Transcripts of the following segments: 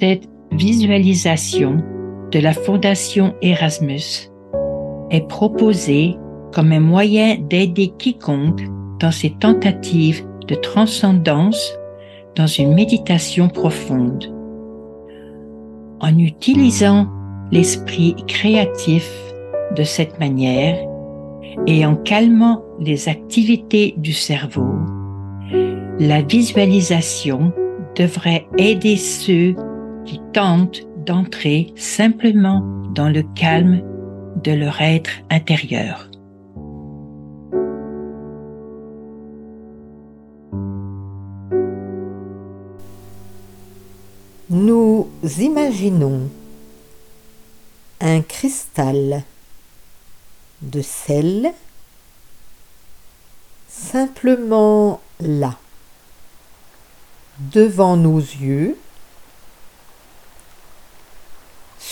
Cette visualisation de la Fondation Erasmus est proposée comme un moyen d'aider quiconque dans ses tentatives de transcendance dans une méditation profonde. En utilisant l'esprit créatif de cette manière et en calmant les activités du cerveau, la visualisation devrait aider ceux qui tentent d'entrer simplement dans le calme de leur être intérieur. Nous imaginons un cristal de sel simplement là, devant nos yeux,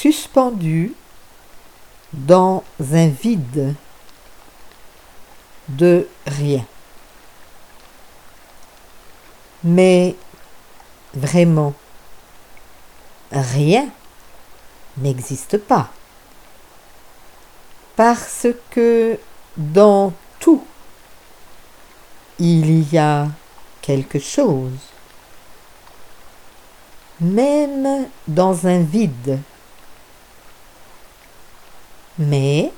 suspendu dans un vide de rien. Mais vraiment, rien n'existe pas. Parce que dans tout, il y a quelque chose. Même dans un vide. Mais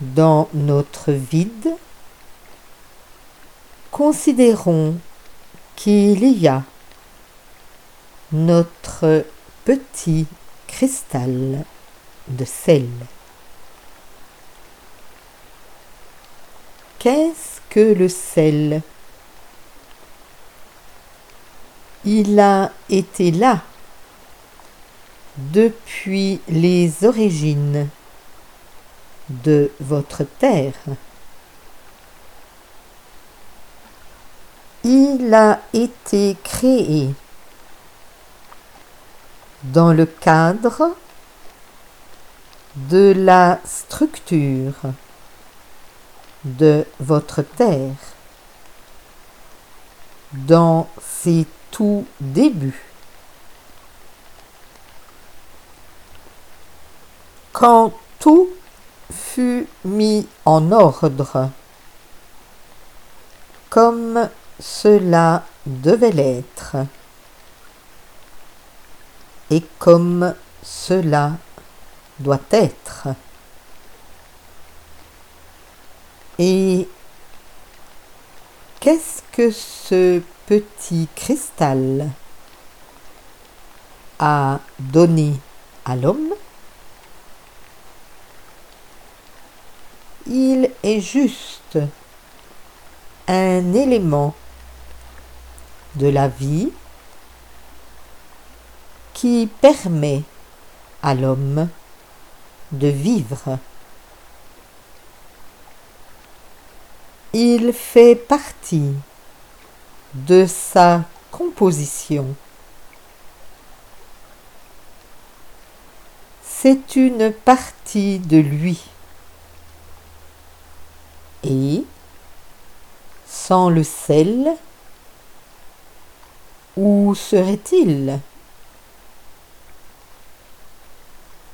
dans notre vide, considérons qu'il y a notre petit cristal de sel. Qu'est-ce que le sel? Il a été là depuis les origines de votre terre. Il a été créé dans le cadre de la structure de votre terre dans ses tout débuts. Quand tout mis en ordre. Comme cela devait l'être. Et comme cela doit être. Et qu'est-ce que ce petit cristal a donné à l'homme? Il est juste un élément de la vie qui permet à l'homme de vivre. Il fait partie de sa composition. C'est une partie de lui. Et, sans le sel, où serait-il?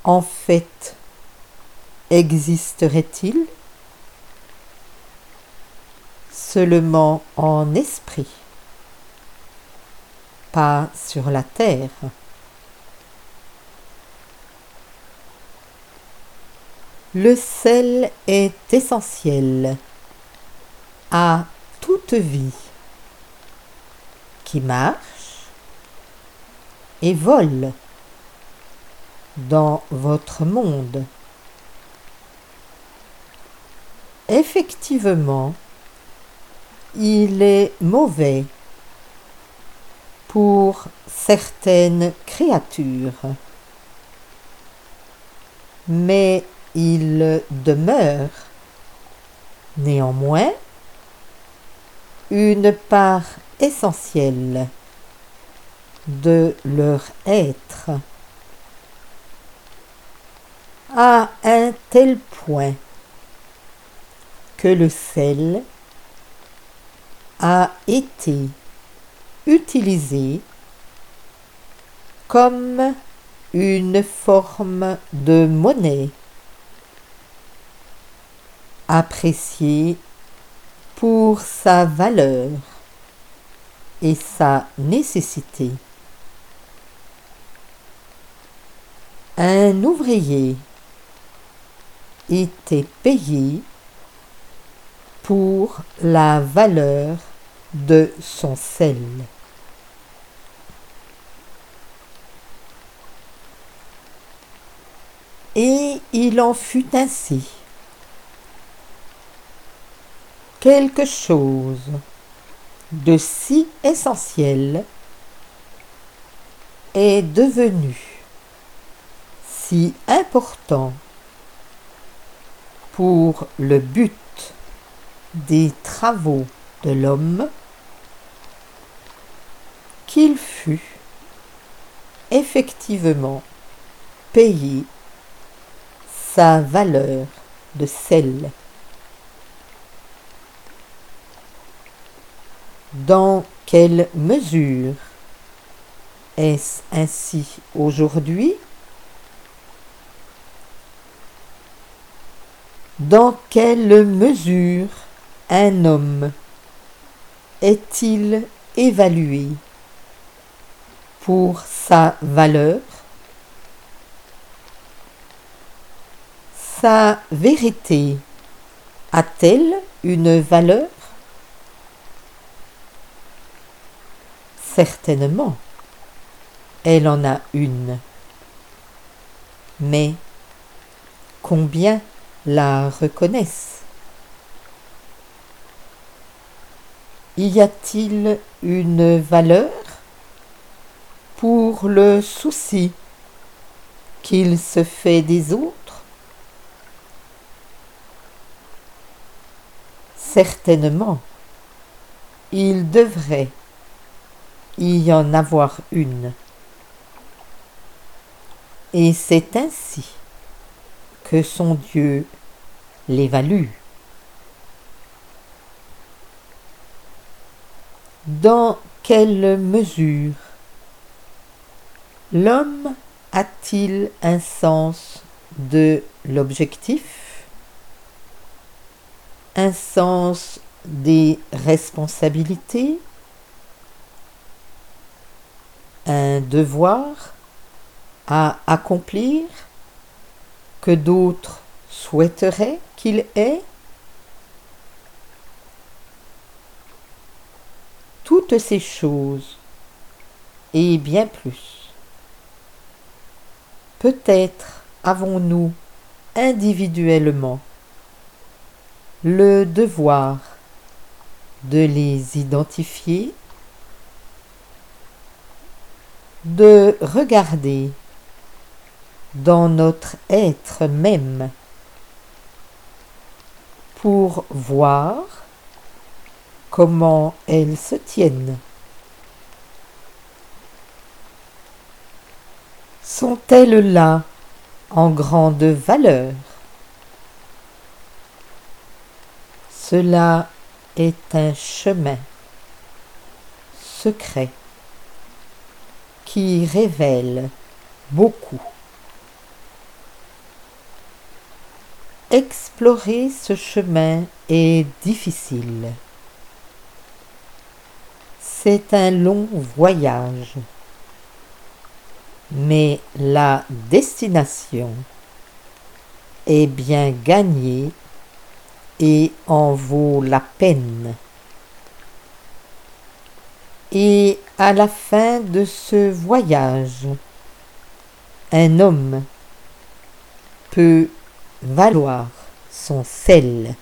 En fait, existerait-il? Seulement en esprit, pas sur la terre. Le sel est essentiel à toute vie qui marche et vole dans votre monde. Effectivement, il est mauvais pour certaines créatures, mais il demeure néanmoins une part essentielle de leur être à un tel point que le sel a été utilisé comme une forme de monnaie appréciée pour sa valeur et sa nécessité. Un ouvrier était payé pour la valeur de son sel. Et il en fut ainsi. Quelque chose de si essentiel est devenu si important pour le but des travaux de l'homme qu'il fut effectivement payé sa valeur de sel. Dans quelle mesure est-ce ainsi aujourd'hui? Dans quelle mesure un homme est-il évalué pour sa valeur? Sa vérité a-t-elle une valeur? Certainement, elle en a une. Mais combien la reconnaissent? Y a-t-il une valeur pour le souci qu'il se fait des autres? Certainement, il devrait y en avoir une. Et c'est ainsi que son Dieu l'évalue. Dans quelle mesure l'homme a-t-il un sens de l'objectif un sens des responsabilités, un devoir à accomplir que d'autres souhaiteraient qu'il ait Toutes ces choses et bien plus. Peut-être avons-nous individuellement le devoir de les identifier, de regarder dans notre être même pour voir comment elles se tiennent. Sont-elles là en grande valeur? Cela est un chemin secret révèle beaucoup. Explorer ce chemin est difficile. C'est un long voyage, mais la destination est bien gagnée et en vaut la peine. Et à la fin de ce voyage, un homme peut valoir son sel.